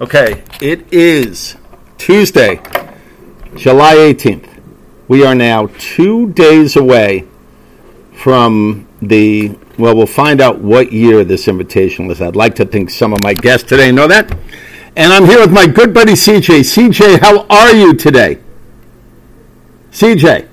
Okay, it is Tuesday, July 18th. We are now two days away from the, well, we'll find out what year this invitation was. I'd like to think some of my guests today know that. And I'm here with my good buddy CJ. CJ, how are you today? CJ.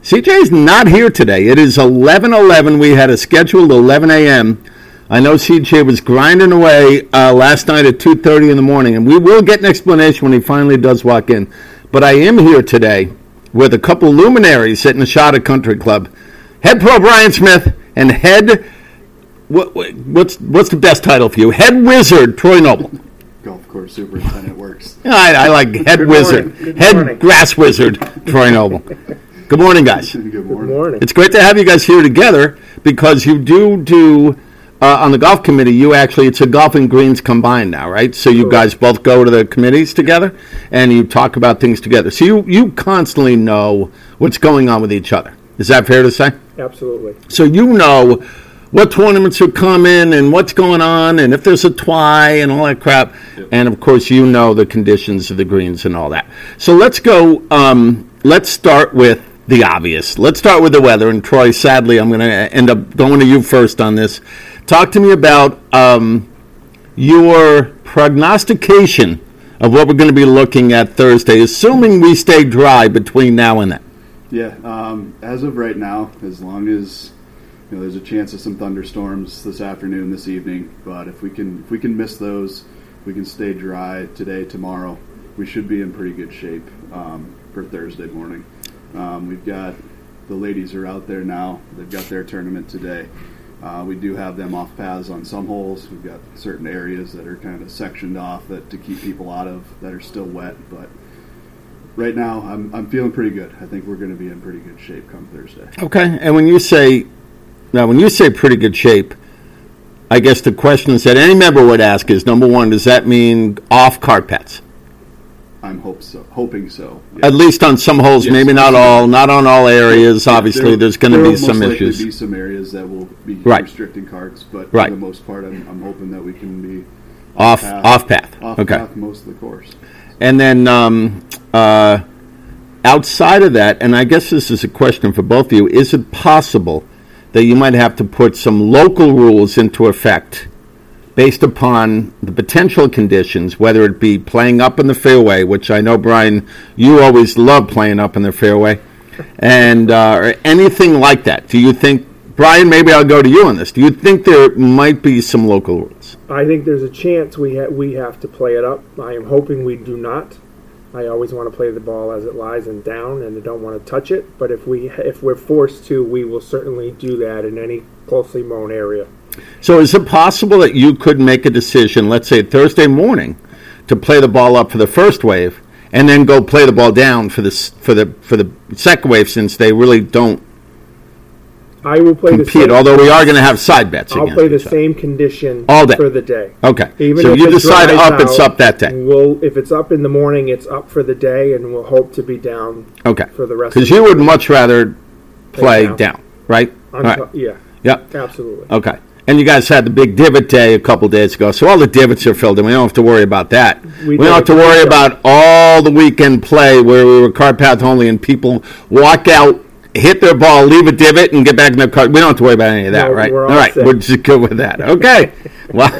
CJ is not here today. It is 11:11. We had a scheduled 11 a.m. I know CJ was grinding away uh, last night at 2:30 in the morning, and we will get an explanation when he finally does walk in. But I am here today with a couple luminaries sitting at Nashawtuc Country Club, head pro Brian Smith and head what, what's what's the best title for you? Head wizard Troy Noble. Golf course superintendent works. I, I like head Good wizard, morning. Head morning. grass wizard Troy Noble. Good morning, guys. Good Good morning. morning. It's great to have you guys here together because you do do uh, on the golf committee. You actually it's a golf and greens combined now, right? So you guys both go to the committees together and you talk about things together. So you you constantly know what's going on with each other. Is that fair to say? Absolutely. So you know what tournaments are coming and what's going on and if there's a twy and all that crap. And of course, you know the conditions of the greens and all that. So let's go. Um, let's start with the obvious. Let's start with the weather. And Troy, sadly, I'm going to end up going to you first on this. Talk to me about um, your prognostication of what we're going to be looking at Thursday, assuming we stay dry between now and then. Yeah, um, as of right now, as long as you know, there's a chance of some thunderstorms this afternoon, this evening. But if we can, if we can miss those, we can stay dry today, tomorrow. We should be in pretty good shape um, for Thursday morning. Um, we've got the ladies are out there now. They've got their tournament today. Uh, we do have them off paths on some holes. We've got certain areas that are kind of sectioned off that to keep people out of that are still wet, but right now I'm, I'm feeling pretty good. I think we're going to be in pretty good shape come Thursday. Okay, and when you say now, when you say pretty good shape, I guess the questions that any member would ask is: number one, does that mean off cart carpets? I'm hope so, hoping so. At least on some holes, Yes, maybe not all, not on all areas. Obviously, There- there's going to be some most likely issues. Be some areas that will be Right. restricting carts, but Right. for the most part, I'm, I'm hoping that we can be Off, path. off path. off okay, path most of the course. and then um, uh, outside of that, and I guess this is a question for both of you: Is it possible that you might have to put some local rules into effect? Based upon the potential conditions, whether it be playing up in the fairway, which I know, Brian, you always love playing up in the fairway, and uh, or anything like that. Do you think, Brian? Maybe I'll go to you on this. Do you think there might be some local rules? I think there's a chance we ha- we have to play it up. I am hoping we do not. I always want to play the ball as it lies and down, and I don't want to touch it. But if we if we're forced to, we will certainly do that in any closely mown area. So, is it possible that you could make a decision, let's say Thursday morning, to play the ball up for the first wave, and then go play the ball down for the for the for the second wave, since they really don't I will play the compete? same. Although we are going to have side bets I'll play the same condition All day. for the day. Okay. Even so if you decide up, it's up that day. We'll if it's up in the morning, it's up for the day, and we'll hope to be down Okay. for the rest. Because you would much rather play down. down, right? All right. yeah, Yeah. absolutely. Okay. And you guys had the big divot day a couple days ago, so all the divots are filled, and we don't have to worry about that. We, We don't have to worry about all the weekend play where we were car path only, and people walk out, hit their ball, leave a divot, and get back in their car. We don't have to worry about any of that, No, right? we're all right. set. We're just good with that. Okay. wow.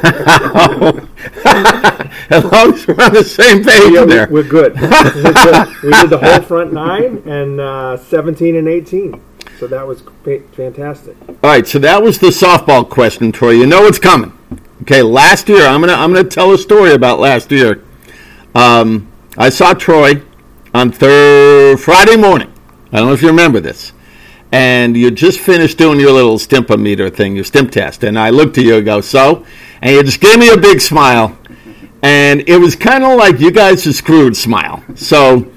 as long as we're on the same page Yeah, there. we're good. We're good. we did the whole front nine and uh, 17 and 18. So that was fantastic. All right, so that was the softball question, Troy. You know what's coming. Okay, last year I'm gonna I'm gonna tell a story about last year. Um, I saw Troy on thir- Friday morning. I don't know if you remember this. And you just finished doing your little stimpometer thing, your stimp test, and I looked at you and go, so, and you just gave me a big smile, and it was kind of like you guys are screwed smile. So,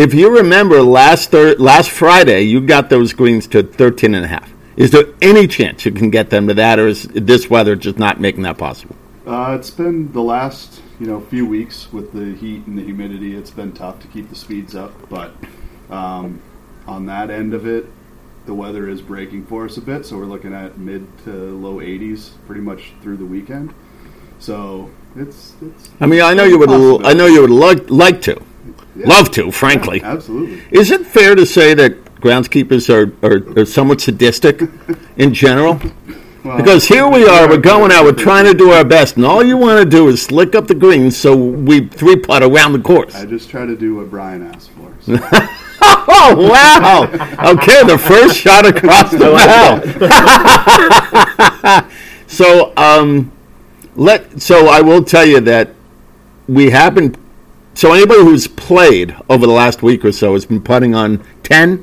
if you remember last thir- last Friday, you got those greens to 13 and a half. Is there any chance you can get them to that, or is this weather just not making that possible? Uh, it's been the last you know few weeks with the heat and the humidity. It's been tough to keep the speeds up, but um, on that end of it, the weather is breaking for us a bit. So we're looking at mid to low 80s pretty much through the weekend. So It's, it's I mean, I know you would. I know you would like like to, Yeah. love to. Frankly, absolutely. is it fair to say that groundskeepers are, are, are somewhat sadistic in general? Well, Because here we are, we're going out, we're trying to do our best, and all you want to do is slick up the greens so we three putt around the course. I just try to do what Brian asked for. So Oh wow! Okay, the first shot across the bow. so um, let so I will tell you that we haven't. So anybody who's played over the last week or so has been putting on ten,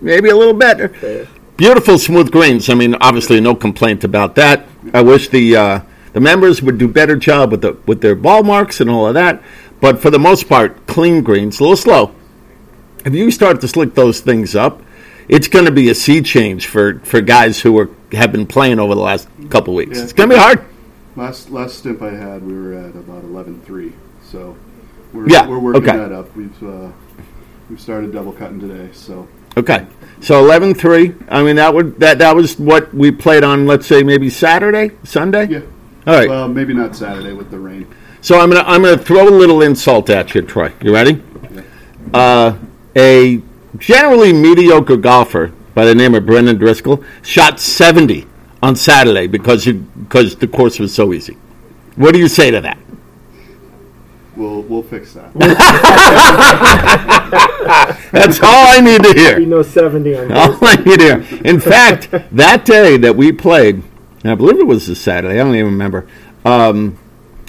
maybe a little better. Fair. Beautiful smooth greens. I mean, obviously no complaint about that. I wish the uh, the members would do better job with the with their ball marks and all of that. But for the most part, clean greens. A little slow. If you start to slick those things up, it's going to be a sea change for, for guys who are have been playing over the last couple weeks. Yeah. It's going to be hard. last last stint I had, we were at about 11-3. So we're, Yeah, we're working okay. that up. We've uh, we've started double cutting today. So Okay. So 11-3. I mean that would that that was what we played on. Let's say maybe Saturday, Sunday. yeah. All right. Well, maybe not Saturday with the rain. So I'm gonna I'm gonna throw a little insult at you, Troy. You ready? Uh, a generally mediocre golfer by the name of Brendan Driscoll shot 70 on Saturday because you, because the course was so easy. What do you say to that? We'll we'll fix that. That's all I need to He hear. knows 70 on All I need to hear. In fact, that day that we played, and I believe it was a Saturday. I don't even remember. Um,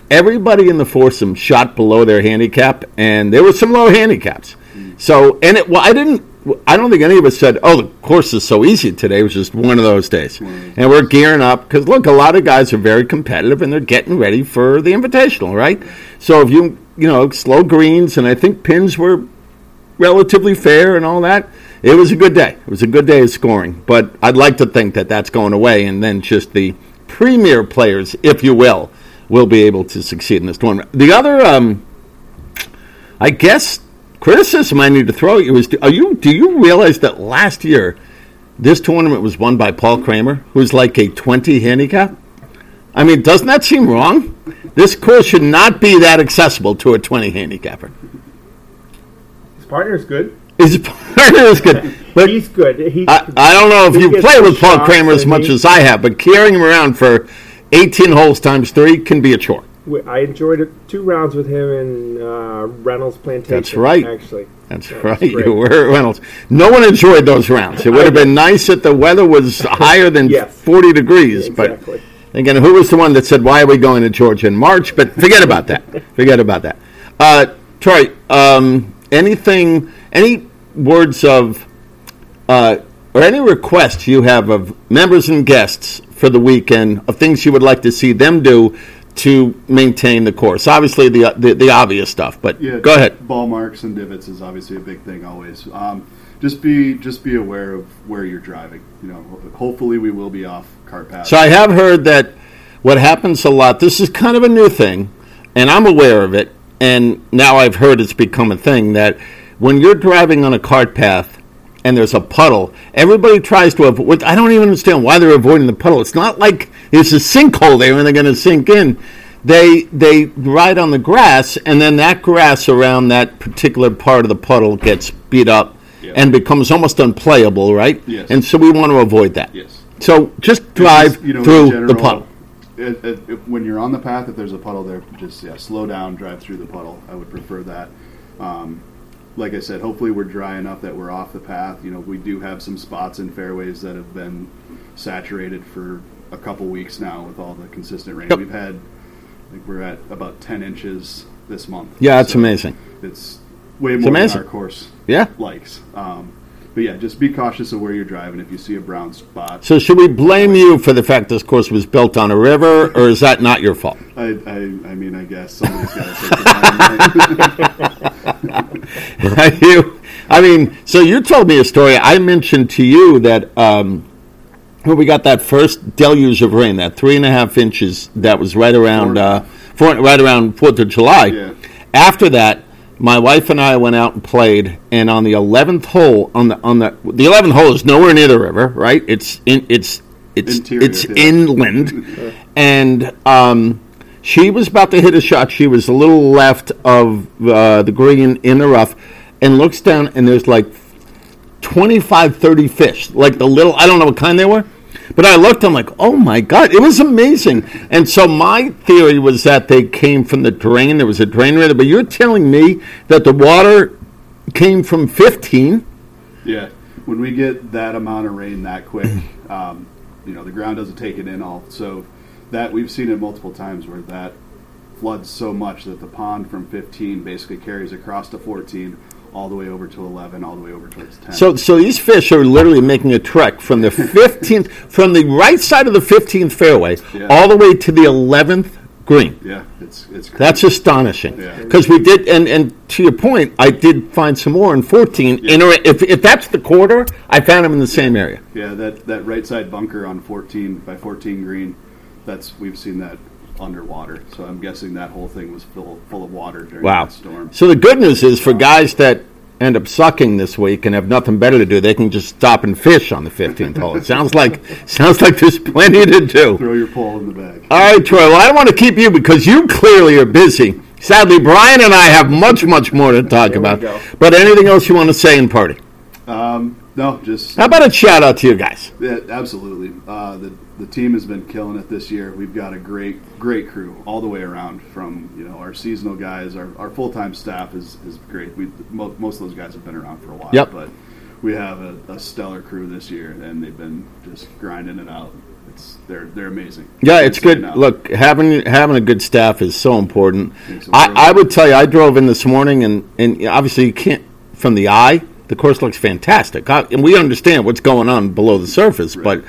everybody in the foursome shot below their handicap, and there were some low handicaps. So, and it, well, I didn't. I don't think any of us said, "Oh, the course is so easy today." It was just one of those days, and we're gearing up because look, a lot of guys are very competitive and they're getting ready for the invitational, right? So if you you know slow greens, and I think pins were relatively fair and all that. It was a good day. It was a good day of scoring. But I'd like to think that that's going away, and then just the premier players, if you will, will be able to succeed in this tournament. The other, um, I guess, criticism I need to throw at you is: Are you do you realize that last year this tournament was won by Paul Kramer, who's like a twenty handicap? I mean, doesn't that seem wrong? This course should not be that accessible to a twenty handicapper. His partner is good. His partner is good, but He's good. He, I, I don't know if you play with Paul Kramer as much as I have, but carrying him around for 18 holes times three can be a chore. I enjoyed it, two rounds with him in uh, Reynolds Plantation. That's right. Actually, That's That right. You were at Reynolds. No one enjoyed those rounds. It would have been nice if the weather was higher than Yes. 40 degrees. exactly. But again, who was the one that said, "Why are we going to Georgia in March?" But forget about that. Forget about that. Uh, Troy, um, anything? Any words of uh, or any requests you have of members and guests for the weekend of things you would like to see them do to maintain the course? Obviously, the the, the obvious stuff. But Yeah, go ahead. Ball marks and divots is obviously a big thing always. Um, just be just be aware of where you're driving. You know, hopefully we will be off cart path. So I have heard that what happens a lot. This is kind of a new thing, and I'm aware of it. And now I've heard it's become a thing that when you're driving on a cart path and there's a puddle, everybody tries to avoid. I don't even understand why they're avoiding the puddle. It's not like there's a sinkhole there and they're going to sink in. They they ride on the grass, and then that grass around that particular part of the puddle gets beat up Yeah. and becomes almost unplayable, right? Yes. And so we want to avoid that. yes. So just drive Just, you know, through general, the puddle. It, it, if- when you're on the path, if there's a puddle there, just yeah, slow down, drive through the puddle. I would prefer that. Um, like I said, hopefully we're dry enough that we're off the path. You know, we do have some spots in fairways that have been saturated for a couple weeks now with all the consistent rain. Yep. We've had, I think we're at about 10 inches this month. Yeah, it's So amazing. It's way more amazing. than our course Yeah. likes. Um, but yeah, just be cautious of where you're driving. If you see a brown spot, So should we blame you for the fact this course was built on a river, or is that not your fault? I, I, I mean, I guess somebody's got to take you, I mean, so you told me a story. I mentioned to you that um, when we got that first deluge of rain, that three and a half inches, that was right around Four. uh, four, right around Fourth of July. Yeah. After that, my wife and I went out and played, and on the eleventh hole, on the on the the eleventh hole is nowhere near the river, right? It's in it's it's Interior, it's yeah. inland, and um, She was about to hit a shot. She was a little left of uh, the green in the rough, and looks down, and there's like 25, 30 fish, like the little. I don't know what kind they were. But I looked, I'm like, oh my God, it was amazing. And so my theory was that they came from the drain. There was a drain right there. But you're telling me that the water came from 15? Yeah, when we get that amount of rain that quick, um, you know, the ground doesn't take it in all. So that we've seen it multiple times where that floods so much that the pond from 15 basically carries across to 14 all the way over to 11 all the way over towards 10 So, so these fish are literally making a trek from the 15th, from the right side of the 15th fairway, Yeah. all the way to the 11th green. yeah it's it's crazy. That's astonishing. Yeah. Because we did, and, and to your point, I did find some more in 14. In a, if, if that's the quarter, I found them in the same area. yeah that that right side bunker on 14 by 14 green that's we've seen that underwater so i'm guessing that whole thing was full full of water during Wow. that storm So the good news is for guys that end up sucking this week and have nothing better to do, they can just stop and fish on the 15th hole. It sounds like sounds like there's plenty to do. throw your pole in the bag All right, Troy. Well, I don't want to keep you because you clearly are busy. Sadly, Brian and I have much, much more to talk about. But anything else you want to say in party? um, no just How about a shout out to you guys? Yeah, absolutely. Uh, the the team has been killing it this year. We've got a great great crew all the way around. From you know our seasonal guys, our, our full time staff is, is great. We mo- most of those guys have been around for a while. Yep. But we have a, a stellar crew this year, and they've been just grinding it out. It's they're they're amazing. Yeah, it's good. Look, having having a good staff is so important. I. I would tell you, I drove in this morning, and and obviously you can't from the eye. The course looks fantastic, I- and we understand what's going on below the surface. But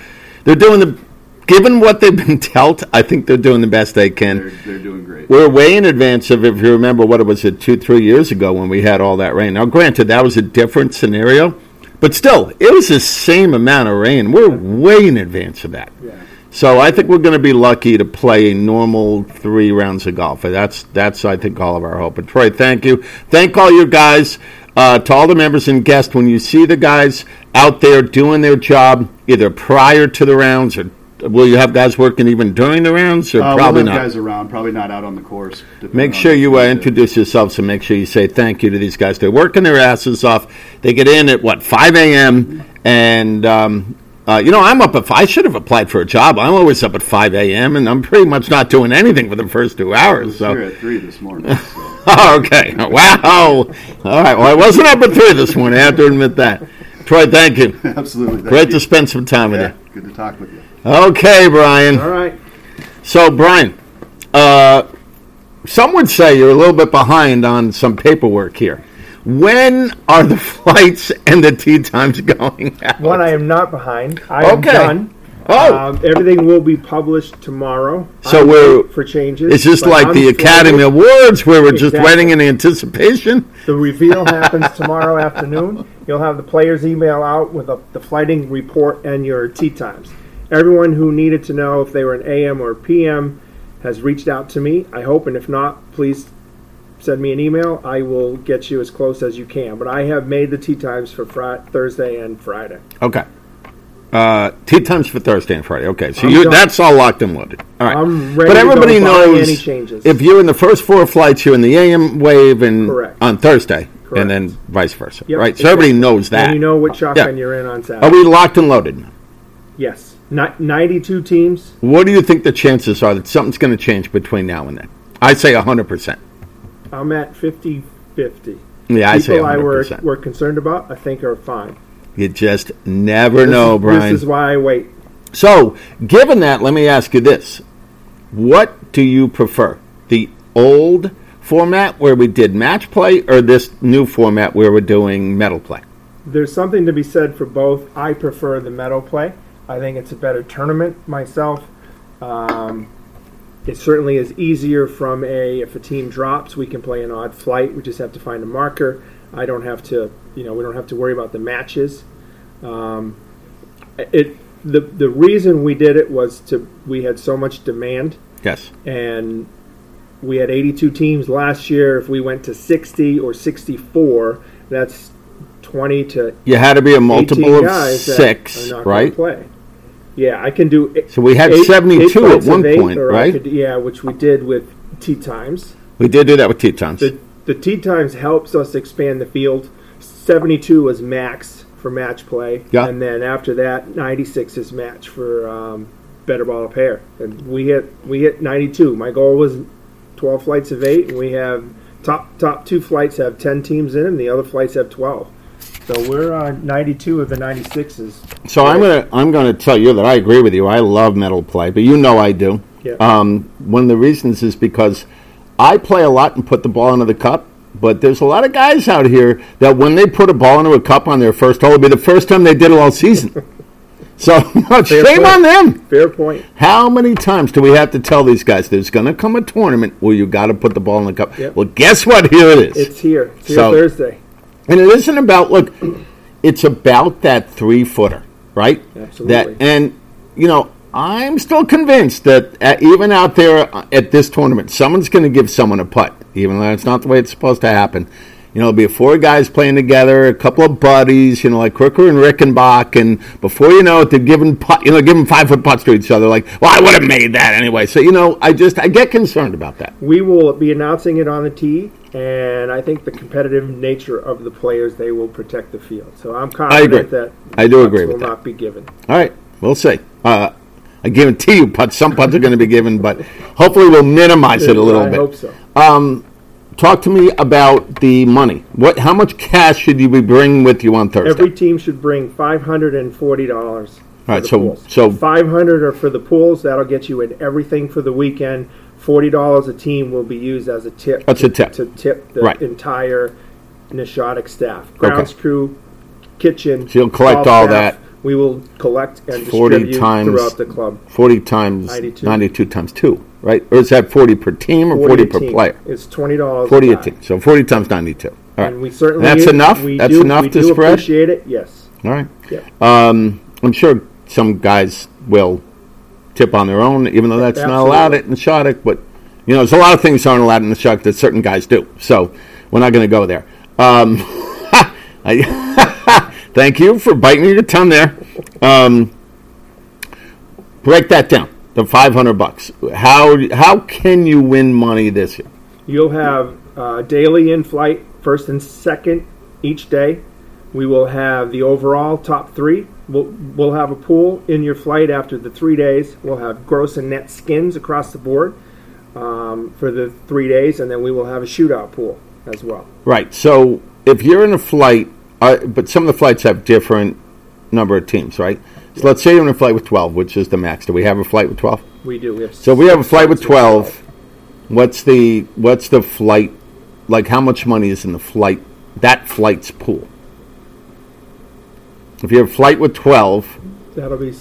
they're doing the, given what they've been dealt, I think they're doing the best they can. they're they're doing great. We're way in advance of, if you remember, what it was, it two, three years ago when we had all that rain. Now, granted, that was a different scenario, but still, it was the same amount of rain. We're way in advance of that. Yeah. So I think we're going to be lucky to play a normal three rounds of golf. That's that's I think all of our hope. And Troy, thank you. Thank all you guys, uh, to all the members and guests. When you see the guys out there doing their job, either prior to the rounds or will you have guys working even during the rounds or Uh, probably we'll not? guys around, probably not out on the course. Make sure you uh, introduce yourselves and make sure you say thank you to these guys. They're working their asses off. They get in at what 5 a.m. and um, uh, you know I'm up at. I should have applied for a job. I'm always up at 5 a.m. and I'm pretty much not doing anything for the first two I hours. was So here at three this morning. So. oh, okay, wow. All right. Well, I wasn't up at three this morning. I have to admit that. Troy, thank you. Absolutely. Thank Great you. to spend some time with you good to talk with you. Okay, Brian. All right. So, Brian, uh, some would say you're a little bit behind on some paperwork here. When are the flights and the tee times going out? One, I am not behind. I am done. Oh. Um, everything will be published tomorrow. So I'm we're- for changes. It's just like I'm the Academy it. Awards where we're just Exactly. waiting in anticipation. The reveal happens tomorrow afternoon. You'll have the players' email out with a, the flighting report and your tee times. Everyone who needed to know if they were an AM or PM has reached out to me. I hope, and if not, please send me an email. I will get you as close as you can. But I have made the tee times for Thursday and Friday. Okay. Uh, tee times for Thursday and Friday. Okay, so I'm you done. that's all locked and loaded. All right. I'm ready but everybody knows any changes. if you're in the first four flights, you're in the AM wave and Correct. on Thursday, Correct. and then vice versa. Yep, right. So everybody knows that. And you know what shotgun Yeah. you're in on Saturday. Are we locked and loaded? yes. Ni- 92 teams. What do you think the chances are that something's going to change between now and then? I say 100%. I'm at 50 50. Yeah, I say People I were, 100%. were concerned about, I think, are fine. You just never This know, is- Brian. This is why I wait. So, given that, let me ask you this. What do you prefer? The old format where we did match play or this new format where we're doing medal play? There's something to be said for both. I prefer the medal play. I think it's a better tournament myself. Um, it certainly is easier from a if a team drops, we can play an odd flight. We just have to find a marker. I don't have to, you know, we don't have to worry about the matches. Um, it the the reason we did it was to we had so much demand Yes. and we had 82 teams last year. If we went to 60 or 64, that's 20 to You had to be a multiple of six, are not gonna right? Play. Yeah, I can do. So we had eight- 72 eight at one eight, point, right? could- yeah, which we did with tee times. We did do that with Tetons. The the tee times helps us expand the field. Seventy two was max for match play, Yeah. and then after that, ninety six is match for um, better ball of pair. And we hit we hit ninety two. My goal was twelve flights of eight, and we have top top two flights have ten teams in them. The other flights have twelve. So we're on ninety two of the ninety sixes. So I'm gonna I'm gonna tell you that I agree with you. I love medal play, but you know I do. Yeah. Um, one of the reasons is because I play a lot and put the ball into the cup. But there's a lot of guys out here that when they put a ball into a cup on their first hole, it'll be the first time they did it all season. so shame point. on them. Fair point. How many times do we have to tell these guys there's going to come a tournament where you got to put the ball in the cup? Yep. Well, guess what? Here it is. It's here. It's here So- Thursday. And it isn't about look. It's about that three footer, right? Absolutely. That and you know I'm still convinced that uh, even out there uh, at this tournament, someone's going to give someone a putt, even though it's not the way it's supposed to happen. You know, be four guys playing together, a couple of buddies, you know, like Crooker and Rickenbach, and before you know it, they're giving putt, you know, giving five foot putts to each other. Like, well, I would have made that anyway. So you know, I just I get concerned about that. We will be announcing it on the tee, and I think the competitive nature of the players they will protect the field. So I'm confident that I do agree will with that. not be given. All right, we'll see. Uh, I guarantee you, putts. Some putts are going to be given, but hopefully we'll minimize it a little I bit. hope so. Um, talk to me about the money. What? How much cash should you be bringing with you on Thursday? Every team should bring five hundred and forty dollars. All right, so- so- five hundred are for the pools. That'll get you in everything for the weekend. Forty dollars a team will be used as a tip. That's a tip. to tip the Right. entire Nashawtuc staff, grounds crew, kitchen. So you'll collect all staff. that. We will collect and 40 distribute times- throughout the club. Forty times 92. ninety-two times two, right? Or is that forty per team or forty, a per team. player? It's twenty dollars. Forty a team. So forty times ninety-two. All right. And we certainly That's enough? We That's do, enough we to do spread? Appreciate it. Yes. All right. Yep. Um, I'm sure some guys will tip on their own, even though that's not Absolutely. allowed in the Shoddock. But you know, there's a lot of things that aren't allowed in the Shoddock that certain guys do. So we're not going to go there. Um, I, thank you for biting your tongue there. Um, break that down. The 500 bucks. How how can you win money this year? You'll have uh, daily in flight, first and second each day. We will have the overall top three. We'll, we'll have a pool in your flight after the three days. We'll have gross and net skins across the board um, for the three days, and then we will have a shootout pool as well. Right. So if you're in a flight, uh, but some of the flights have different number of teams, right? So let's say you're in a flight with 12, which is the max. Do we have a flight with 12? We do. We have So we have a flight with 12. What's the what's the flight like how much money is in the flight that flight's pool? If you have a flight with 12, That'll be.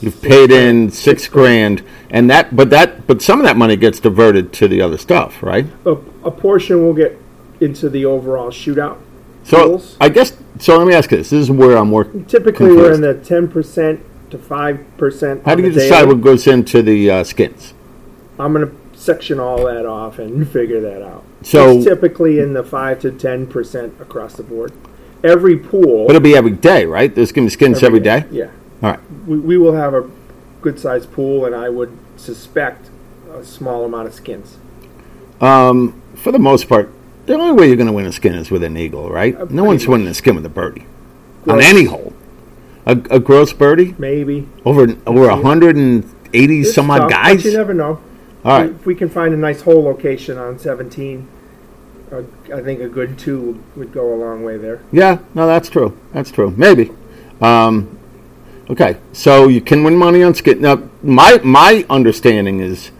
you've paid in 6 grand and that but that but some of that money gets diverted to the other stuff, right? A, a portion will get into the overall shootout. So pools. I guess so let me ask you this. This is where I'm working. Typically, we're in Confused. the ten percent to five percent. How do you decide what goes into the uh, skins? I'm going to section all that off and figure that out. So- it's typically in the five to ten percent across the board. Every pool, But it'll be every day, right? There's going to be skins every day. Yeah, All right. we, we will have a good sized pool, and I would suspect a small amount of skins. Um, for the most part, the only way you're going to win a skin is with an eagle, right? Uh, no one's pretty winning a skin with a birdie on any hole. A, a gross birdie Maybe over over 180 It's some odd guys. You never know. All right. If we can find a nice hole location on 17, I think a good two would go a long way there. Yeah, no, that's true. That's true. Maybe. Um, okay, so you can win money on skin. Now, my my understanding is,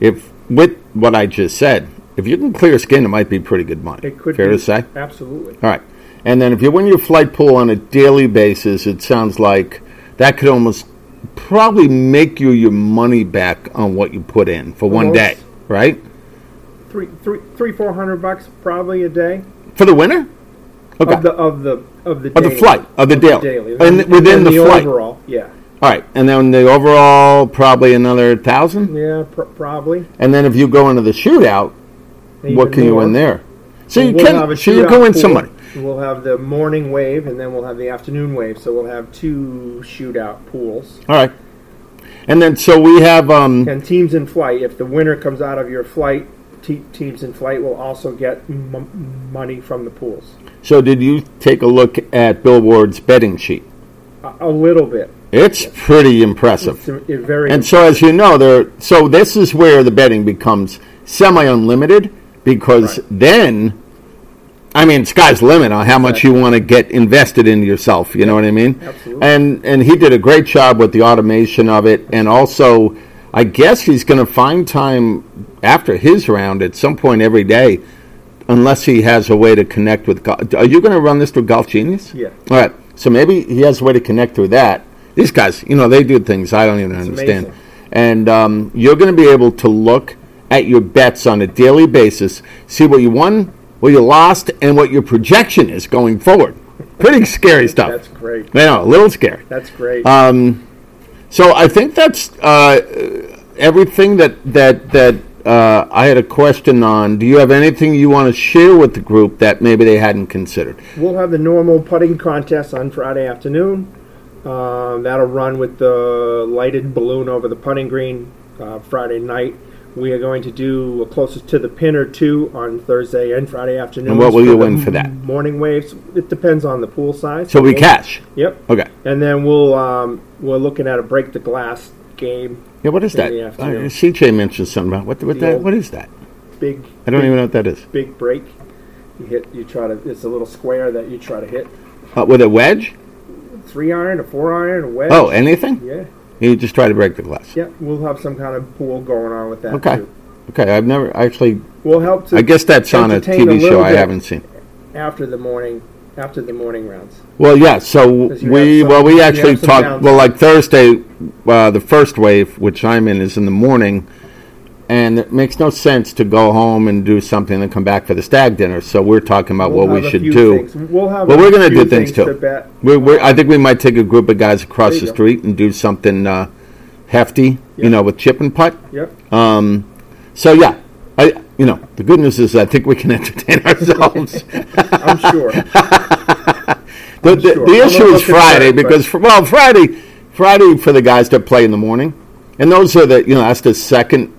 if with what I just said, if you can clear skin, it might be pretty good money. It could Fair be. to say. Absolutely. All right, and then if you win your flight pool on a daily basis, it sounds like that could almost probably make you your money back on what you put in for one day, right? Three, three, three, four hundred bucks probably a day For the winner. Okay. of the of the of the Of the flight, of the daily. daily. And within then the flight. overall, yeah, All right, and then the overall probably another thousand. yeah, pr- probably. And then if you go into the shootout, what Even can you win there? So you We'll have can, so you can win some money. We'll have the morning wave, and then we'll have the afternoon wave. So we'll have two shootout pools. All right, And then so we have um, And teams in flight, if the winner comes out of your flight, te- teams in flight will also get m- money from the pools. so did you take a look at Billboard's betting sheet? A, a little bit. It's pretty impressive. It's a- a very And so, as you know, there. So this is where the betting becomes semi-unlimited because Right. then, I mean, sky's the limit on how much you want to get invested in yourself. You know what I mean? Absolutely. And and he did a great job with the automation of it, and also, I guess he's going to find time after his round at some point every day, unless he has a way to connect with. Gol- Are you going to run this through Golf Genius? Yeah. All right. So maybe he has a way to connect through that. These guys, you know, they do things I don't even understand. amazing. And um, you're going to be able to look at your bets on a daily basis, see what you won, what you lost, and what your projection is going forward. Pretty scary stuff. That's great. I know, a little scary. That's great. Um, so I think that's uh, everything that that that uh, I had a question on. Do you have anything you want to share with the group that maybe they hadn't considered? We'll have the normal putting contest on Friday afternoon. Um, that'll run with the lighted balloon over the putting green uh, Friday night. We are going to do a closest to the pin or two on Thursday and Friday afternoon. And what will you win for that? Morning waves. It depends on the pool size. So we We'll- cash. Yep. Okay. And then we'll um, we're looking at a break the glass game. Yeah. What is In that? the Uh, afternoon. CJ mentioned something about what. What The that? old- What is that? Big. I don't big, even know what that is. Big break. You hit. You try to. It's a little square that you try to hit. Uh, with a wedge? Three iron, a four iron, a wedge. Oh, anything? Yeah. You just try to break the glass. Yeah, we'll have some kind of pool going on with that Okay. too. Okay. I've never actually. We'll help to I guess that's on a entertain a TV show I haven't seen. after the morning after the morning rounds. Well, yeah. So we some- well we actually talked. Well, like Thursday, uh, the first wave, which I'm in, is in the morning, and it makes no sense to go home and do something and come back for the stag dinner. So we're talking about We'll what we should do. things. We'll have. Well, we're gonna do things too. to. We're, we're, I think we might take a group of guys across the go. street and do something uh, hefty, Yeah. you know, with chip and putt. Yep. Um, so yeah, I you know the good news is I think we can entertain ourselves. I'm sure. The, the, sure. the issue is Friday because fr- well Friday Friday for the guys that play in the morning, and those are the you know that's the second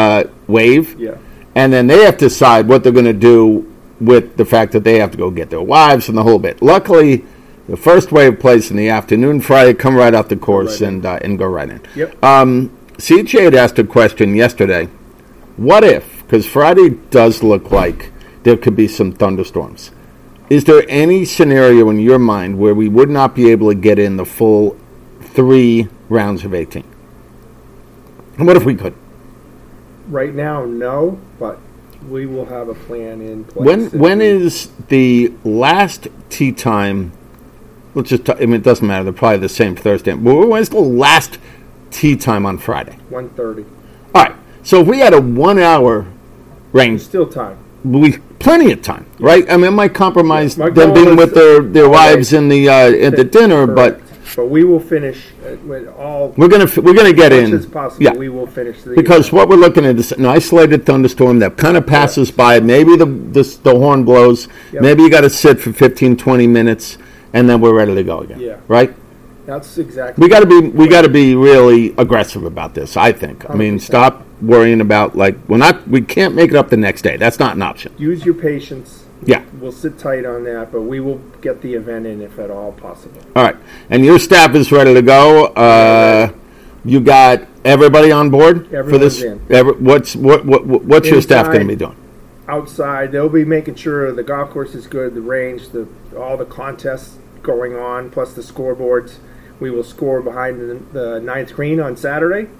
uh, wave, Yeah. and then they have to decide what they're going to do with the fact that they have to go get their wives and the whole bit. Luckily, the first wave plays in the afternoon Friday. Come right off the course right and uh, and go right in. Yep. Um, CJ had asked a question yesterday. What if? Because Friday does look like there could be some thunderstorms. Is there any scenario in your mind where we would not be able to get in the full three rounds of 18? And what if we could? Right now, no, but we will have a plan in place. When when we- is the last tee time? Let's just. T- I mean, it doesn't matter. They're probably the same Thursday. But when's the last tee time on Friday? 1:30? All right. So if we had a one-hour rain There's still time. we plenty of time, right? I mean, it might compromise My them being with their, their all right. wives in the uh, at the dinner, Correct. but we will finish uh, with all we're gonna we're gonna get as in as possible. Yeah, We will finish the because what we're looking at is an isolated thunderstorm that kind of passes by. Maybe the the, the horn blows. Yep. Maybe you got to sit for 15, 20 minutes, and then we're ready to go again. Yeah. Right. That's exactly. We got to be we got to be really aggressive about this. I think. I mean, stop worrying about like we're not we can't make it up the next day. That's not an option. Use your patience. Yeah. We'll sit tight on that, but we will get the event in if at all possible. All right, and your staff is ready to go. Uh, you got everybody on board for this. in. Every, what's what, what what's your staff going to be doing? outside. They'll be making sure the golf course is good, the range, the all the contests going on, plus the scoreboards. We will score behind the, the ninth green on Saturday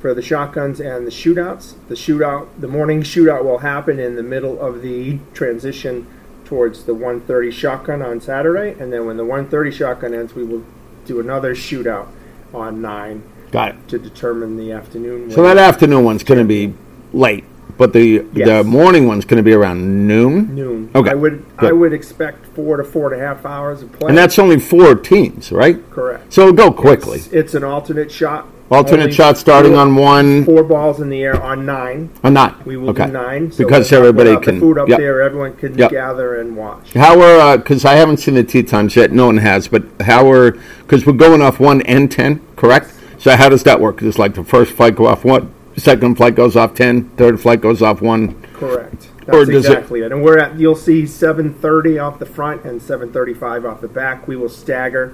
for the shotguns and the shootouts. The shootout, the morning shootout, will happen in the middle of the transition towards the 130 shotgun on Saturday, and then when the 130 shotgun ends, we will do another shootout on nine Got it. to determine the afternoon. So that afternoon one's going to be late, but the the morning one's going to be around noon, noon. Okay, I would I would expect four to four and a half hours of play. and that's only four teams, right? correct. So go quickly. It's, it's an alternate shot. Alternate Only shot starting on one four balls in the air on nine. or not. We will okay. do nine so because we'll have- everybody we'll can. the food up yep. there. Everyone can Yep. gather and watch. How are because I haven't seen the tee times yet. No one has, but how are because we're going off one and ten, correct? So how does that work? Is like the first flight go off one, second flight goes off 10, third flight goes off one. Correct. Or That's does it- exactly it, And we're at. You'll see 7:30 off the front and 7:35 off the back. We will stagger,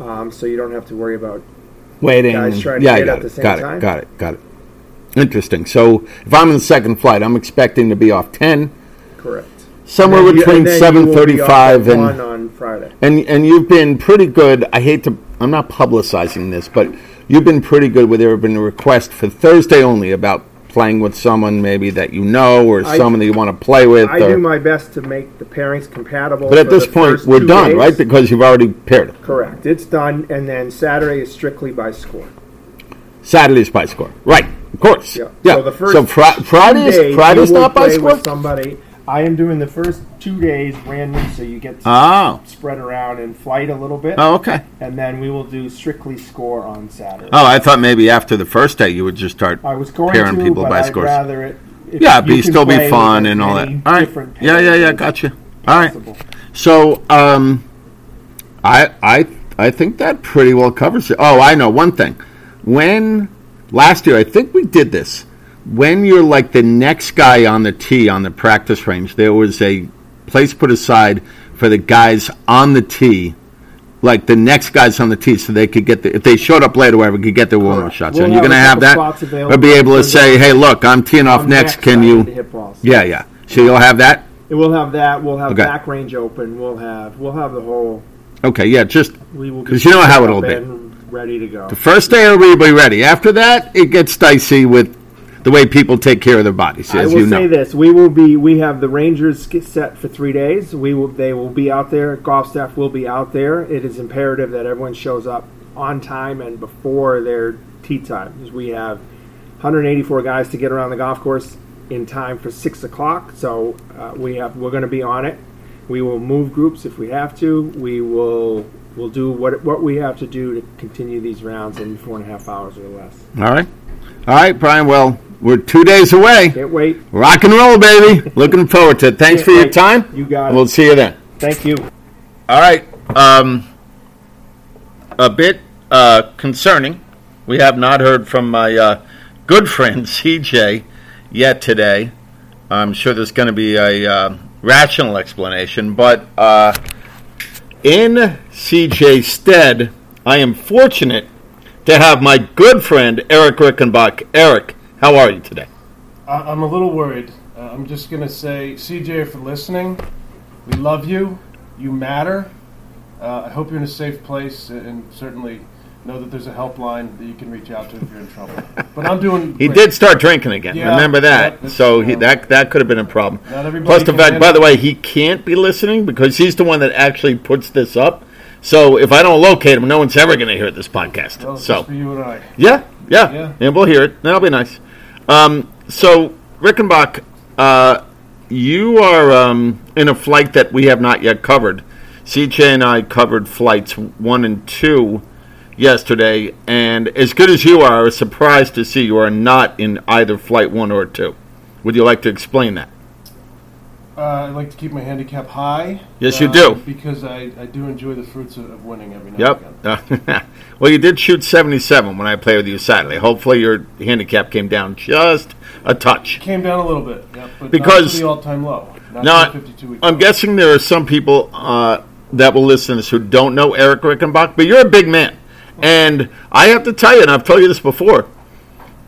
um, so you don't have to worry about. Waiting. Guys trying yeah, I get got at the it. same got time? it. Got it. Got it. Interesting. So if I'm in the second flight, I'm expecting to be off 10, Correct. somewhere you- between and then you will be off at 7:35 and one on Friday. And and you've been pretty good. I hate to. I'm not publicizing this, but you've been pretty good with there have been a request for Thursday only about playing with someone maybe that you know or I- someone that you want to play with. I or- do my best to make the pairings compatible. but at this point, we're done, days. right? Because you've already paired them. Correct. It's done, and then Saturday is strictly by score. Saturday is by score, right? Of course. Yeah. Yeah. So the first so Fri- two Friday's days, Friday's not by score. With somebody. I am doing the first two days random, so you get to Oh. spread around and flight a little bit, Oh, okay. and then we will do strictly score on Saturday. Oh, I thought maybe after the first day you would just start. I was going pairing to, people by I'd scores. rather it. Yeah, you be still be fun and all that. All right. Yeah, yeah, yeah. Gotcha. as All right. So, um, I I I think that pretty well covers it. Oh, I know one thing. When last year, I think we did this. When you're like the next guy on the tee on the practice range, there was a place put aside for the guys on the tee, like the next guys on the tee, so they could get the if they showed up late or whatever, could get their warm up shots. We'll and you're going to have that, or be able to say, "Hey, look, I'm teeing off next. Can you?" of the hip balls. Yeah, yeah. So you'll have that. We'll have that. We'll have Okay. back range open. We'll have we'll have the whole. Okay, yeah. Just We will 'Cause you know how it'll be. Ready to go. The first day will be ready. After that, it gets dicey with the way people take care of their bodies, I will you know. say this: we will be. We have the Rangers set for three days. We will. They will be out there. Golf staff will be out there. It is imperative that everyone shows up on time and before their tee time. We have 184 guys to get around the golf course in time for six o'clock. So uh, we have. We're going to be on it. We will move groups if we have to. We will. We'll do what what we have to do to continue these rounds in four and a half hours or less. All right. All right, Brian. Well, we're two days away. Can't wait. Rock and roll, baby. Looking forward to it. Thanks for Can't your wait. time. You got it. we'll see you then. Thank you. All right. Um, a bit uh, concerning. We have not heard from my uh, good friend CJ yet today. I'm sure there's going to be a uh, rational explanation, but uh, in CJ's stead, I am fortunate to have my good friend Eric Rickenbach. Eric, how are you today? I- I'm a little worried. Uh, I'm just going to say, CJ, for listening, we love you. You matter. Uh, I hope you're in a safe place and certainly know that there's a helpline that you can reach out to if you're in trouble. But I'm doing. He great. did start drinking again. Yeah, Remember that? yeah, so he, that that could have been a problem. Not Plus the fact, by the way, he can't be listening because he's the one that actually puts this up. So if I don't locate him, no one's ever going to hear this podcast. Well, so for you and I. yeah, yeah, Yeah. and we'll hear it. That'll be nice. Um, so Rickenbach, uh, you are um, in a flight that we have not yet covered. CJ and I covered flights one and two yesterday, and as good as you are, I was surprised to see you are not in either flight one or two. Would you like to explain that? Uh, I like to keep my handicap high. Yes, you uh, do. Because I, I do enjoy the fruits of, of winning every now and again. Yep. well, you did shoot 77 when I played with you Saturday. Hopefully, your handicap came down just a touch. Came down a little bit, yep, but Because- the all-time low. Not Now, 52 week I'm guessing there are some people uh, that will listen to this who don't know Eric Rickenbach, but you're a big man. And I have to tell you, and I've told you this before,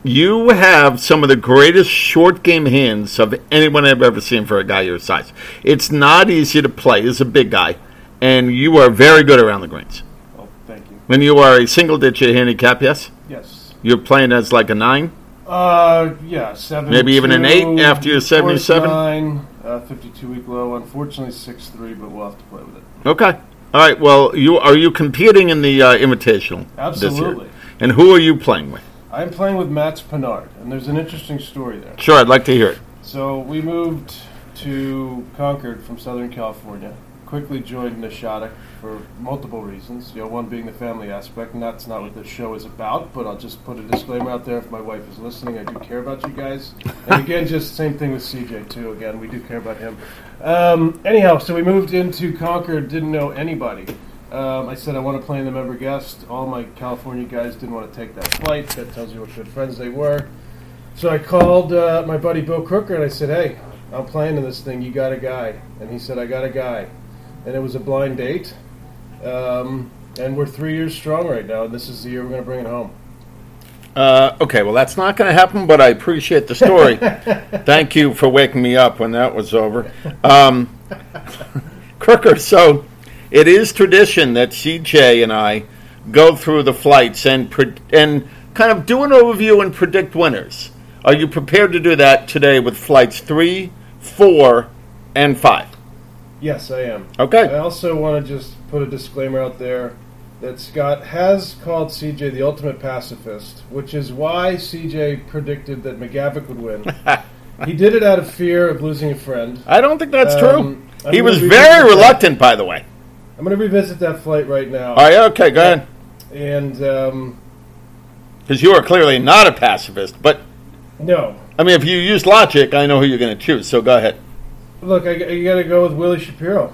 you have some of the greatest short game hands of anyone I've ever seen for a guy your size. It's not easy to play as a big guy, and you are very good around the greens. Oh, thank you. When you are a single digit handicap, yes? Yes. You're playing as like a nine? Uh, yeah, seven. Maybe even an eight after your 77? Nine, uh, 52 week low. Unfortunately, six three, but we'll have to play with it. Okay. All right. Well, you are you competing in the uh, Invitational this year? Absolutely. And who are you playing with? I'm playing with Mats Pinard, and there's an interesting story there. Sure, I'd like to hear it. So we moved to Concord from Southern California. Quickly joined Nashawtuc for multiple reasons. You know, one being the family aspect, and that's not what this show is about. But I'll just put a disclaimer out there: if my wife is listening, I do care about you guys. And again, just same thing with CJ too. Again, we do care about him. Um, anyhow, so we moved into Concord. Didn't know anybody. Um, I said I want to play in the member guest. All my California guys didn't want to take that flight. That tells you what good friends they were. So I called uh, my buddy Bill Crooker and I said, "Hey, I'm playing in this thing. You got a guy?" And he said, "I got a guy." And it was a blind date. Um, and we're three years strong right now. And this is the year we're going to bring it home. Uh, okay, well, that's not going to happen, but I appreciate the story. Thank you for waking me up when that was over. Um, Crooker, so it is tradition that CJ and I go through the flights and pre- and kind of do an overview and predict winners. Are you prepared to do that today with flights three, four, and five? Yes, I am. Okay. I also want to just put a disclaimer out there that Scott has called CJ the ultimate pacifist, which is why CJ predicted that McGavick would win. he did it out of fear of losing a friend. I don't think that's Um, true. I'm He was very that. reluctant, by the way. I'm going to revisit that flight right now. All right, okay, go ahead. And um, Because you are clearly not a pacifist, but no, I mean, if you use logic, I know who you're going to choose. So go ahead. look, I, you got to go with Willie Shapiro.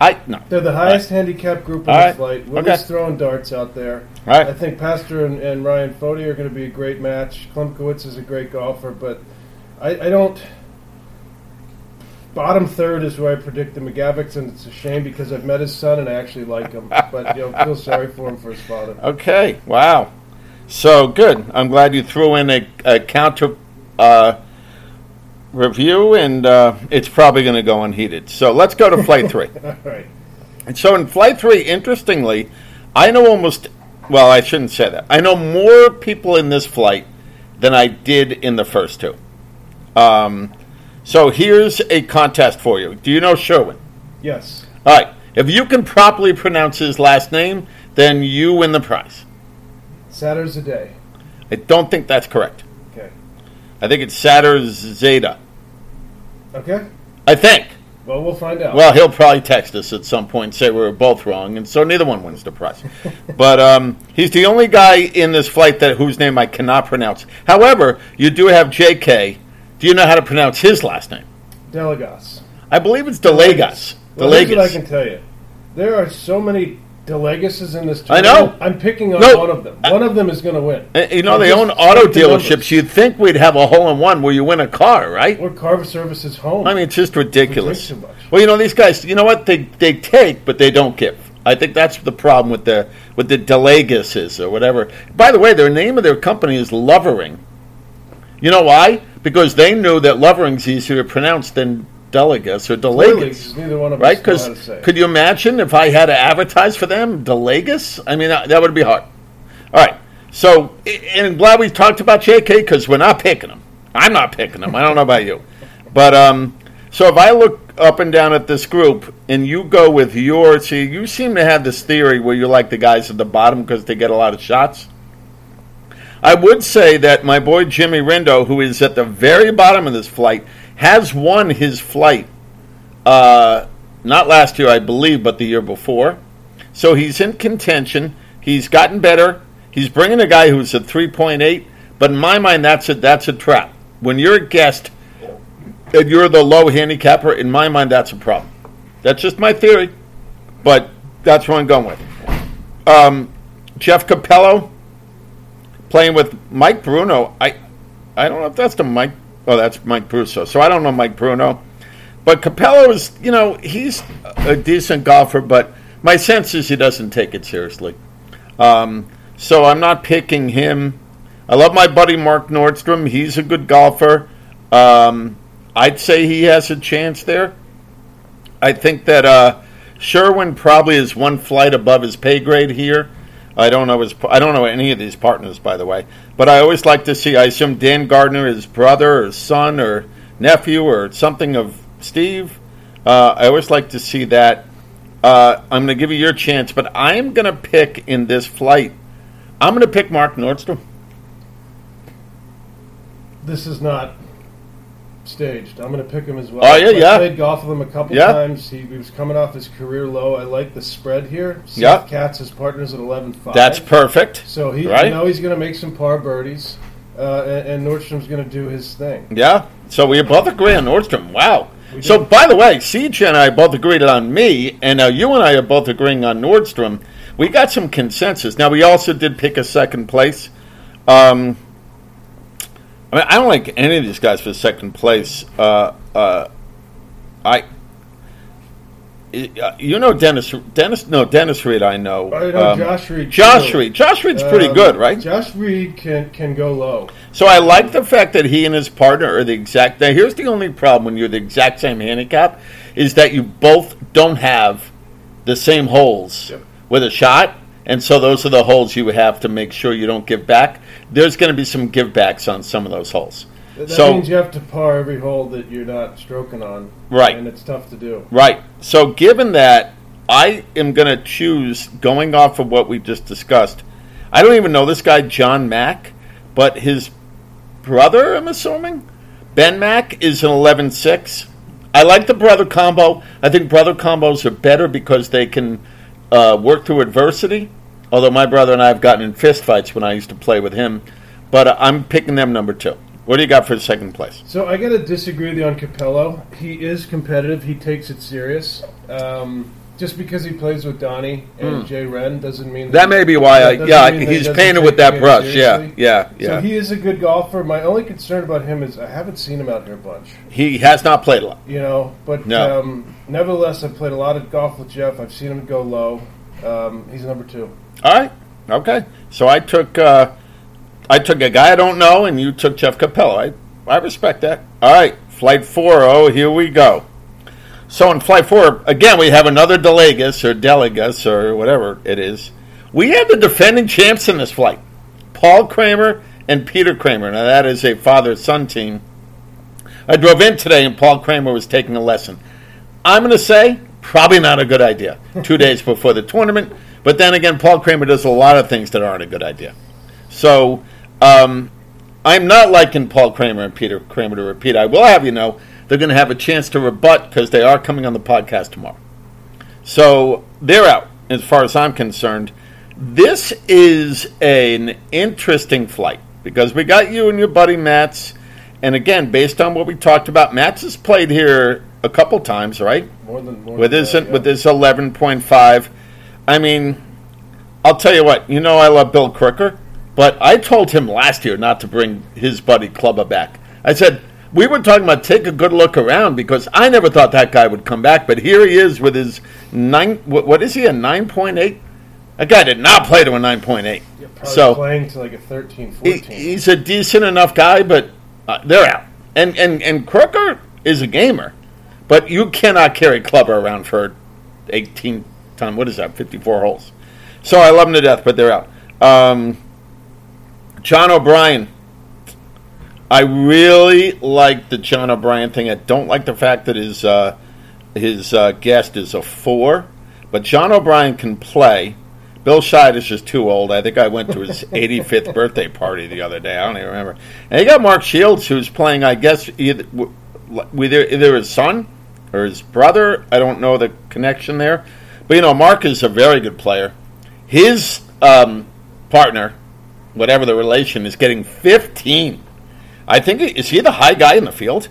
I no. They're the highest handicap group on All the right. flight. Willie's Okay. throwing darts out there. Right. I think Pastor and, and Ryan Fody are going to be a great match. Klimkowitz is a great golfer, but I, I don't. Bottom third is where I predict the McGavicks, and it's a shame because I've met his son and I actually like him. But you know, feel sorry for him for his father. Okay. Wow. So good. I'm glad you threw in a, a counter uh, review, and uh, it's probably going to go unheated. So let's go to flight three. All right. And so in flight three, interestingly, I know almost. Well, I shouldn't say that. I know more people in this flight than I did in the first two. Um, so here's a contest for you. Do you know Sherwin? Yes. All right. If you can properly pronounce his last name, then you win the prize. Saturday's a day. I don't think that's correct. Okay. I think it's Satter Zeta. Okay. I think. Well, we'll find out. Well, he'll probably text us at some point and say we were both wrong, and so neither one wins the prize. but um, he's the only guy in this flight that whose name I cannot pronounce. However, you do have J.K. Do you know how to pronounce his last name? Delegos. I believe it's DeLagas. Well, here's what I can tell you. There are so many Delegases in this I know. I'm picking on No. one of them. One of them is going to win. Uh, You know, I'm they own auto dealerships. You'd think we'd have a hole in one where you win a car, right? Or Carver Services Home. I mean, it's just ridiculous. We drink too much. Well, you know, these guys. You know what? They they take, but they don't give. I think that's the problem with the with the Delegases or whatever. By the way, their name of their company is Lovering. You know why? Because they knew that Lovering's easier to pronounce than Delegas or Delegas. neither one of Right? us know how to Because say it. could you imagine if I had to advertise for them, Delegas? I mean, that, that would be hard. All right. So, and I'm glad we talked about JK because we're not picking them. I'm not picking them. I don't know about you. But, um, so if I look up and down at this group and you go with your, see, you seem to have this theory where you like the guys at the bottom because they get a lot of shots. I would say that my boy Jimmy Rindo, who is at the very bottom of this flight, has won his flight. Uh, not last year, I believe, but the year before. So he's in contention. He's gotten better. He's bringing a guy who's at 3.8. But in my mind, that's a that's a trap. When you're a guest and you're the low handicapper, in my mind, that's a problem. That's just my theory, but that's what I'm going with. Um, Jeff Capello playing with Mike Bruno. I I don't know if that's the Mike. Oh, that's Mike Brusso. So I don't know Mike Bruno. But Capello is, you know, he's a decent golfer, but my sense is he doesn't take it seriously. Um, so I'm not picking him. I love my buddy Mark Nordstrom. He's a good golfer. Um, I'd say he has a chance there. I think that uh, Sherwin probably is one flight above his pay grade here. I don't know his. I don't know any of these partners, by the way. But I always like to see. I assume Dan Gardner, his brother or son or nephew or something of Steve. Uh, I always like to see that. Uh, I'm going to give you your chance, but I am going to pick in this flight. I'm going to pick Mark Nordstrom. This is not staged. I'm going to pick him as well. Oh, yeah, I yeah. played golf with him a couple Yeah. times. He, he was coming off his career low. I like the spread here. Seth Yeah. Katz is partners at 11.5. That's perfect. So he, Right. you know, he's going to make some par birdies, uh, and, and Nordstrom's going to do his thing. Yeah. So we both agree on Nordstrom. Wow. So, by the way, CJ and I both agreed on me, and now you and I are both agreeing on Nordstrom. We got some consensus. Now, we also did pick a second place. Um, I mean, I don't like any of these guys for second place. Uh, uh, I, uh, you know, Dennis, Dennis, no, Dennis Reed. I know. I know Um, Josh Reed. Josh. Reed. Josh Reed's pretty Um, good, right? Josh Reed can can go low. So I like the fact that he and his partner are the exact. Now, here's the only problem when you're the exact same handicap is that you both don't have the same holes Yep. with a shot, and so those are the holes you have to make sure you don't give back. There's going to be some give backs on some of those holes. That So- means you have to par every hole that you're not stroking on. Right. And it's tough to do. Right. So, given that, I am going to choose going off of what we just discussed. I don't even know this guy, John Mack, but his brother, I'm assuming, Ben Mack, is an 11 6. I like the brother combo. I think brother combos are better because they can uh, work through adversity. Although my brother and I have gotten in fistfights when I used to play with him. But uh, I'm picking them number two. What do you got for second place? So I got to disagree with you on Capello. He is competitive. He takes it serious. Um, just because he plays with Donnie and Jay Wren doesn't mean Hmm. That may be why I, yeah, that he's painted with that brush. Yeah, seriously. yeah, So he is a good golfer. My only concern about him is I haven't seen him out here a bunch. He has not played a lot. You know, but No. um, nevertheless, I've played a lot of golf with Jeff. I've seen him go low. Um, he's number two. All right, okay. So I took uh, I took a guy I don't know, and you took Jeff Capello. I I respect that. All right, flight four. Oh, here we go. So in flight four, again, we have another Delegas or Delegas or whatever it is. We have the defending champs in this flight, Paul Kramer and Peter Kramer. Now that is a father-son team. I drove in today, and Paul Kramer was taking a lesson. I'm going to say probably not a good idea. Two days before the tournament, but then again, Paul Kramer does a lot of things that aren't a good idea. So um, I'm not liking Paul Kramer and Peter Kramer to repeat. I will have you know they're going to have a chance to rebut because they are coming on the podcast tomorrow. So they're out as far as I'm concerned. This is an interesting flight because we got you and your buddy Mats. And again, based on what we talked about, Mats has played here a couple times, right? More than more with his that, yeah. with his eleven point five. I mean, I'll tell you what. You know, I love Bill Crooker, but I told him last year not to bring his buddy Clubber back. I said we were talking about take a good look around because I never thought that guy would come back, but here he is with his nine. What, what is he? A nine point eight. That guy did not play to a nine point eight. Yeah, So playing to like a 13, he, 14. he's a decent enough guy, but uh, they're out. And and and Crooker is a gamer, but you cannot carry Clubber around for eighteen time. What is that? Fifty four holes. So I love him to death, but they're out. Um, John O'Brien. I really like the John O'Brien thing. I don't like the fact that his uh, his uh, guest is a four, but John O'Brien can play. Bill Scheid is just too old. I think I went to his 85th birthday party the other day. I don't even remember. And you got Mark Shields, who's playing, I guess, either either, either his son or his brother. I don't know the connection there. But, you know, Mark is a very good player. His um, partner, whatever the relation, is getting 15. I think, is he the high guy in the field?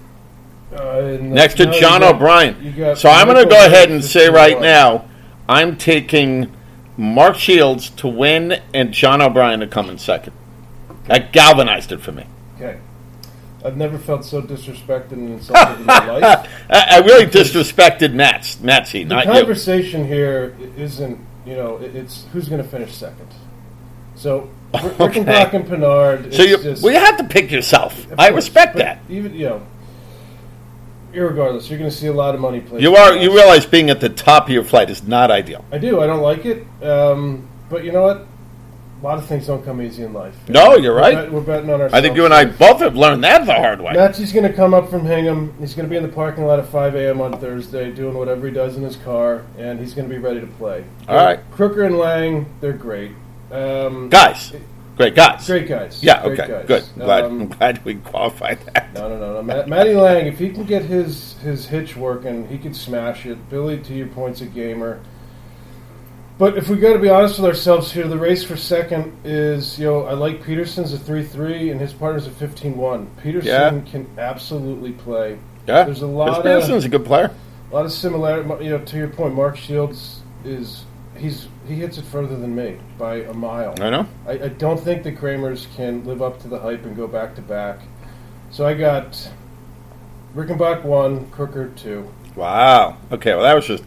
Uh, Next to John got- O'Brien. So I'm going to go ahead and say right 51. now, I'm taking Mark Shields to win and John O'Brien to come in second. That galvanized it for me. Okay. I've never felt so disrespected and insulted in my life. I, I really disrespected Natsy, The not you. conversation here isn't, you know, it- it's who's going to finish second. So, R- Okay. Rickenbach and Pinard. So you, just, well, you have to pick yourself. I course, respect that. Even you know, irregardless, you're going to see a lot of money played. You are. You realize being at the top of your flight is not ideal. I do. I don't like it. Um, but you know what? A lot of things don't come easy in life. No, you're We're right. bet- we're betting on ourselves. I think you and I both have learned that the hard way. Natsy's going to come up from Hingham. He's going to be in the parking lot at 5 a.m. on Thursday, doing whatever he does in his car, and he's going to be ready to play. All right. Crooker and Lang, they're great. Um, Guys, great guys. Great guys. Yeah. Great Okay. guys. Good. I'm glad. Um, I'm glad we qualified that. No, no, no, no. Matt, Matty Lang, if he can get his his hitch working, he could smash it. Billy, to your point's a gamer. But if we got to be honest with ourselves here, the race for second is, you know, I like Peterson's a 3 3 and his partner's a 15 1. Peterson Yeah. can absolutely play. Yeah, There's a Chris lot of Peterson's a good player. a lot of similarity. You know, to your point, Mark Shields is he's he hits it further than me by a mile. I know. I, I don't think the Kramers can live up to the hype and go back to back. So I got Rickenbach one, Crooker two. Wow. Okay. Well, that was just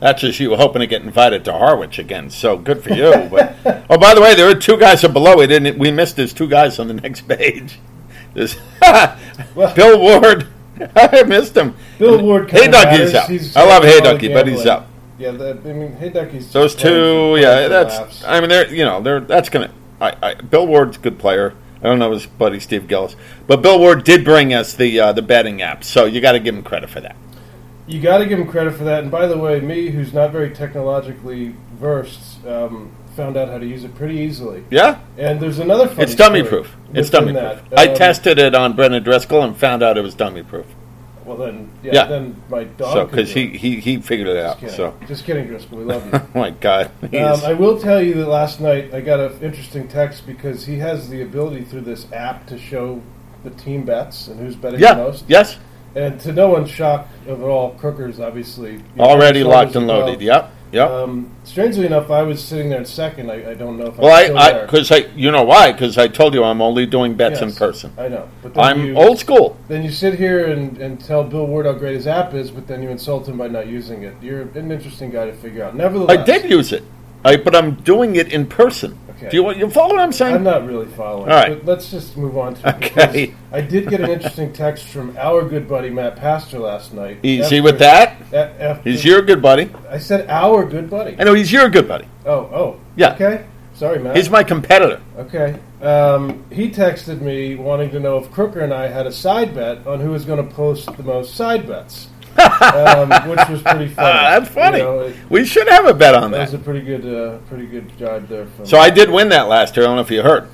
that's just you hoping to get invited to Harwich again. So good for you. But oh, by the way, there are two guys up below. We didn't. We missed. There's two guys on the next page. There's Bill Ward. I missed him. Bill Ward. Hey kinda Ducky's matters. out. He's I love Hey Ducky, but he's gambling. Yeah, that, I mean, Ducky's Those two. Yeah. That's. laughs. I mean, they're. You know, they're. That's gonna. I, I, Bill Ward's a good player. I don't know his buddy Steve Gillis, but Bill Ward did bring us the uh, the betting app, so you got to give him credit for that. You got to give him credit for that. And by the way, me, who's not very technologically versed, um, found out how to use it pretty easily. Yeah, And there's another funny it's dummy proof. It's dummy proof. that. I Um, tested it on Brendan Driscoll and found out it was dummy proof. Well, then, yeah, Yeah. then my dog. So could because do he, it. he he figured it Just out. kidding. So Just kidding, Driscoll. We love you. oh my god, Um, I will tell you that last night I got an interesting text because he has the ability through this app to show the team bets and who's betting the yeah, most. yes, And to no one's shock of it all, Crooker's obviously you know, already locked well. and loaded. Yep, yep. Um, strangely enough, I was sitting there in second. I, I don't know if well, I'm I because I, you know why? Because I told you I'm only doing bets in person. I know. But then I'm you, old school. Then you sit here and, and tell Bill Ward how great his app is, but then you insult him by not using it. You're an interesting guy to figure out. Nevertheless, I did use it, I, but I'm doing it in person. Okay. Do you you follow what I'm saying? I'm not really following. All right. But let's just move on to it. Okay. because I did get an interesting text from our good buddy Matt Pastor last night. Is he with that. a- after- He's your good buddy. I said our good buddy. I know he's your good buddy. Oh, oh. Yeah. Okay. Sorry, Matt. He's my competitor. Okay. Um, he texted me wanting to know if Crooker and I had a side bet on who was going to post the most side bets, um, which was pretty funny. Ah, that's funny. You know, it- We should have a bet on that was a pretty good, uh, pretty good job there. From So I did win that last year. I don't know if you heard.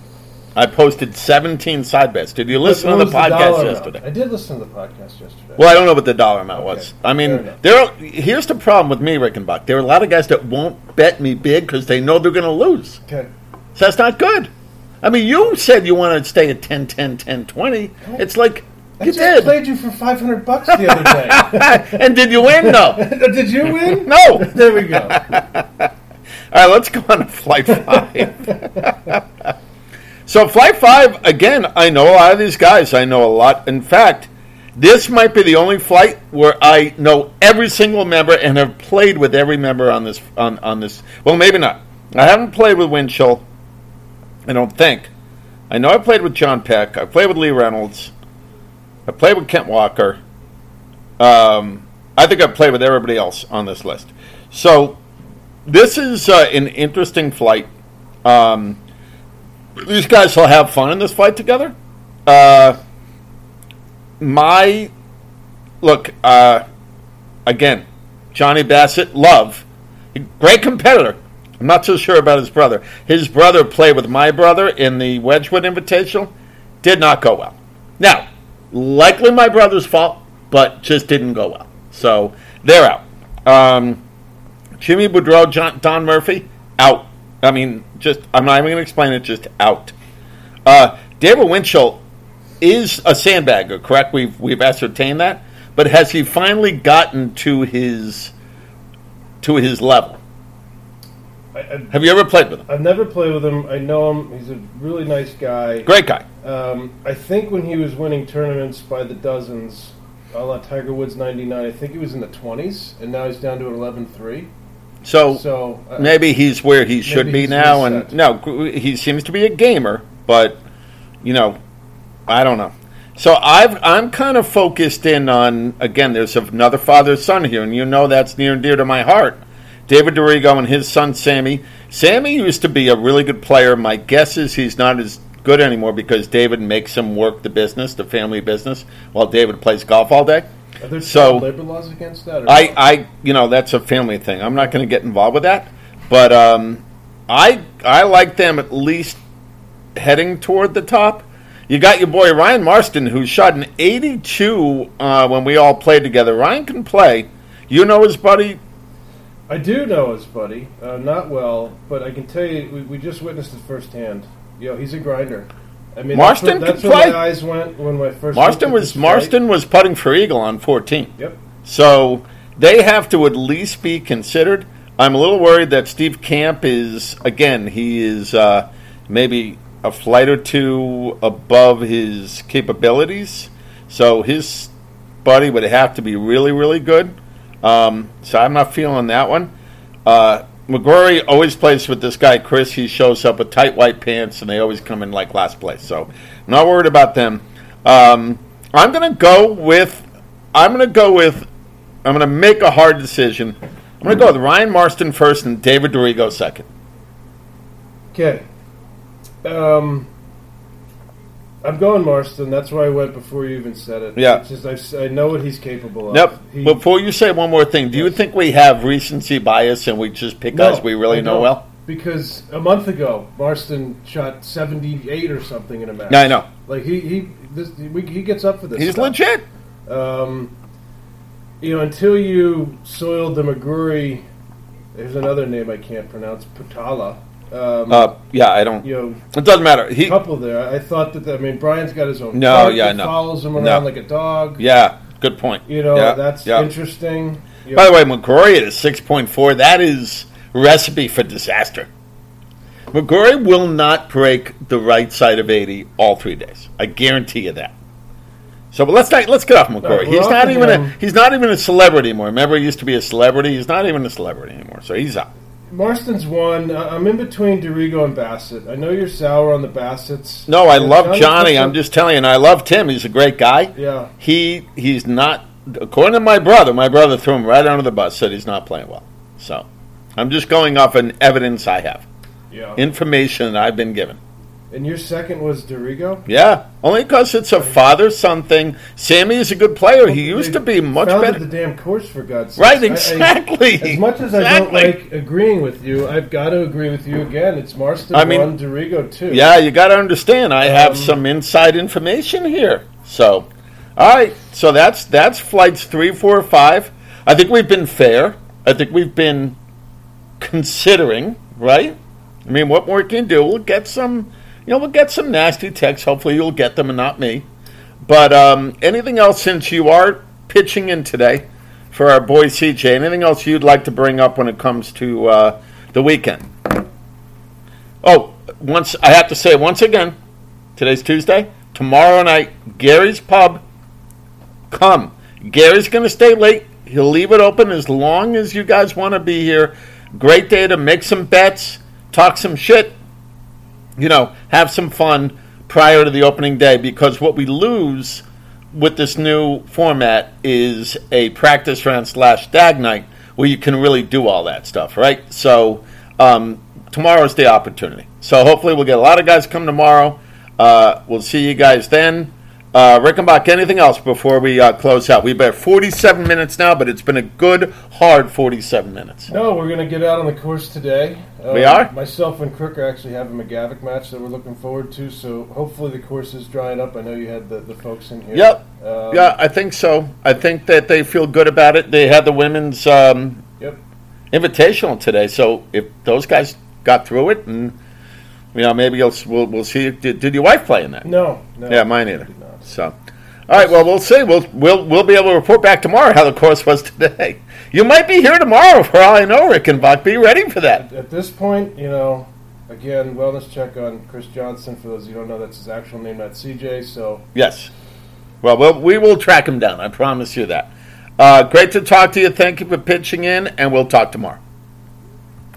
I posted 17 side bets. Did you listen to the podcast amount? yesterday? I did listen to the podcast yesterday. Well, I don't know what the dollar amount was. I mean, there. Are, here's the problem with me, Rickenbach. There are a lot of guys that won't bet me big because they know they're going to lose. Okay. So that's not good. I mean, you said you want to stay at 10, 10, 10, 20. It's like You just did. played you for 500 bucks the other day. and did you win? No. Uh, did you win? No. There we go. All right, let's go on to flight five. so, flight five, again, I know a lot of these guys. I know a lot. In fact, this might be the only flight where I know every single member and have played with every member on this. On, on this, well, maybe not. I haven't played with Winchell. I don't think. I know I played with John Peck. I played with Lee Reynolds. I played with Kent Walker. Um, I think I played with everybody else on this list. So this is uh, an interesting flight. Um, these guys will have fun in this flight together. Uh, my look uh, again, Johnny Bassett, love, great competitor. I'm not so sure about his brother. His brother played with my brother in the Wedgwood Invitational. Did not go well. Now, likely my brother's fault, but just didn't go well. So they're out. Um, Jimmy Boudreau, John, Don Murphy, out. I mean, just I'm not even going to explain it. Just out. Uh, David Winchell is a sandbagger, correct? We've we've ascertained that. But has he finally gotten to his to his level? I, Have you ever played with him? I've never played with him. I know him. He's a really nice guy. Great guy. Um, I think when he was winning tournaments by the dozens, a la Tiger Woods 99, I think he was in the 20s, and now he's down to an 11-3. So, So uh, maybe he's where he should be now, and no, he seems to be a gamer, but you know, I don't know. So I've I'm kind of focused in on again. There's another father son here, and you know that's near and dear to my heart. David Dorigo and his son Sammy. Sammy used to be a really good player. My guess is he's not as good anymore because David makes him work the business, the family business, while David plays golf all day. are there so- labor laws against that? I, I, you know, that's a family thing. I'm not going to get involved with that, but um, I, I like them at least heading toward the top. You got your boy Ryan Marston, who shot an 82 uh, when we all played together. Ryan can play. You know his buddy. I do know his buddy, uh, not well, but I can tell you, we, we just witnessed it firsthand. Yo, he's a grinder. I mean, Marston that's, where, that's where my eyes went when I first. Marston was. Marston was putting for Eagle on 14. Yep. So they have to at least be considered. I'm a little worried that Steve Camp is again he is uh, maybe a flight or two above his capabilities. So his buddy would have to be really really good. Um, so I'm not feeling that one. Uh, McGrory always plays with this guy Chris. He shows up with tight white pants, and they always come in like last place. So not worried about them. Um, I'm going to go with. I'm going to go with. I'm going to make a hard decision. I'm going to go with Ryan Marston first and David Dorigo second. Okay. Um, I'm going Marston. That's where I went before you even said it. Yeah. It's just I I, know what he's capable of. Yep. He- Before you say one more thing, do you think we have recency bias and we just pick No, guys we really know well? Because a month ago, Marston shot 78 or something in a match. No, I know. Like he he this, we, he gets up for this. He's stuff. legit. Um, you know, until you soiled the McGrory, there's another name I can't pronounce, Patala. Um, Uh, yeah, I don't. you know, It doesn't matter. He. couple there. I thought that. I mean, Brian's got his own. No, yeah, no. follows him around No. like a dog. Yeah. Good point. You know, Yeah, that's yeah. interesting. You By know, the way, McGrory at a six point four. That is recipe for disaster. McGrory will not break the right side of eighty all three days. I guarantee you that. So, but let's not, let's get off McGrory. we're he's not even a he's not even a celebrity anymore. Remember, he used to be a celebrity. He's not even a celebrity anymore. So he's out. Marston's one. I- I'm in between Dorigo and Bassett. I know you're sour on the Bassetts. No, I And love Johnny Johnny. I'm just telling you, and I love Tim. He's a great guy. Yeah. He he's not. According to my brother, my brother threw him right under the bus. Said he's not playing well. So I'm just going off an evidence I have, Yeah. information that I've been given. And your second was Dorigo. Yeah, only because it's a father son thing. Sammy is a good player. He used to be much better. the damn course for God's sake. Right, I- I- exactly. as much as I don't like agreeing with you, I've got to agree with you again. It's Marston I mean- one, Dorigo two. Yeah, you got to understand. I have Um, some inside information here. So, all right. So that's that's flights three, four, five. I think we've been fair. I think we've been considering, right? I mean, what more can you do? We'll get some, you know, we'll get some nasty texts. Hopefully, you'll get them and not me. But um, anything else since you are pitching in today for our boy CJ? Anything else you'd like to bring up when it comes to uh, the weekend? Oh, once I have to say once again, today's Tuesday. Tomorrow night, Gary's Pub. Come. Gary's going to stay late. He'll leave it open as long as you guys want to be here. Great day to make some bets, talk some shit, you know, have some fun prior to the opening day because what we lose with this new format is a practice round slash dag night where you can really do all that stuff, right? So um, tomorrow's the opportunity. So hopefully we'll get a lot of guys come tomorrow. Uh, we'll see you guys then. Uh, Rickenbach, anything else before we uh, close out? We've been 47 minutes now, but it's been a good, hard 47 minutes. No, we're going to get out on the course today. Um, We are? Myself and Crook are actually having a McGavick match that we're looking forward to. So hopefully the course is drying up. I know you had the, the folks in here. Yep. Um, Yeah, I think so. I think that they feel good about it. They had the women's um, Yep. invitational today, so if those guys got through it, and you know, maybe you'll, we'll we'll see. Did, did your wife play in that? No. no Yeah, mine either. So, all right. Well, we'll see. We'll we'll we'll be able to report back tomorrow how the course was today. You might be here tomorrow for all I know, Rickenbach. Be ready for that. At this point, you know, again, wellness check on Chris Johnson. For those of you who don't know, that's his actual name, not CJ. So Yes. Well, we'll we will track him down. I promise you that. Uh, great to talk to you. Thank you for pitching in, and we'll talk tomorrow.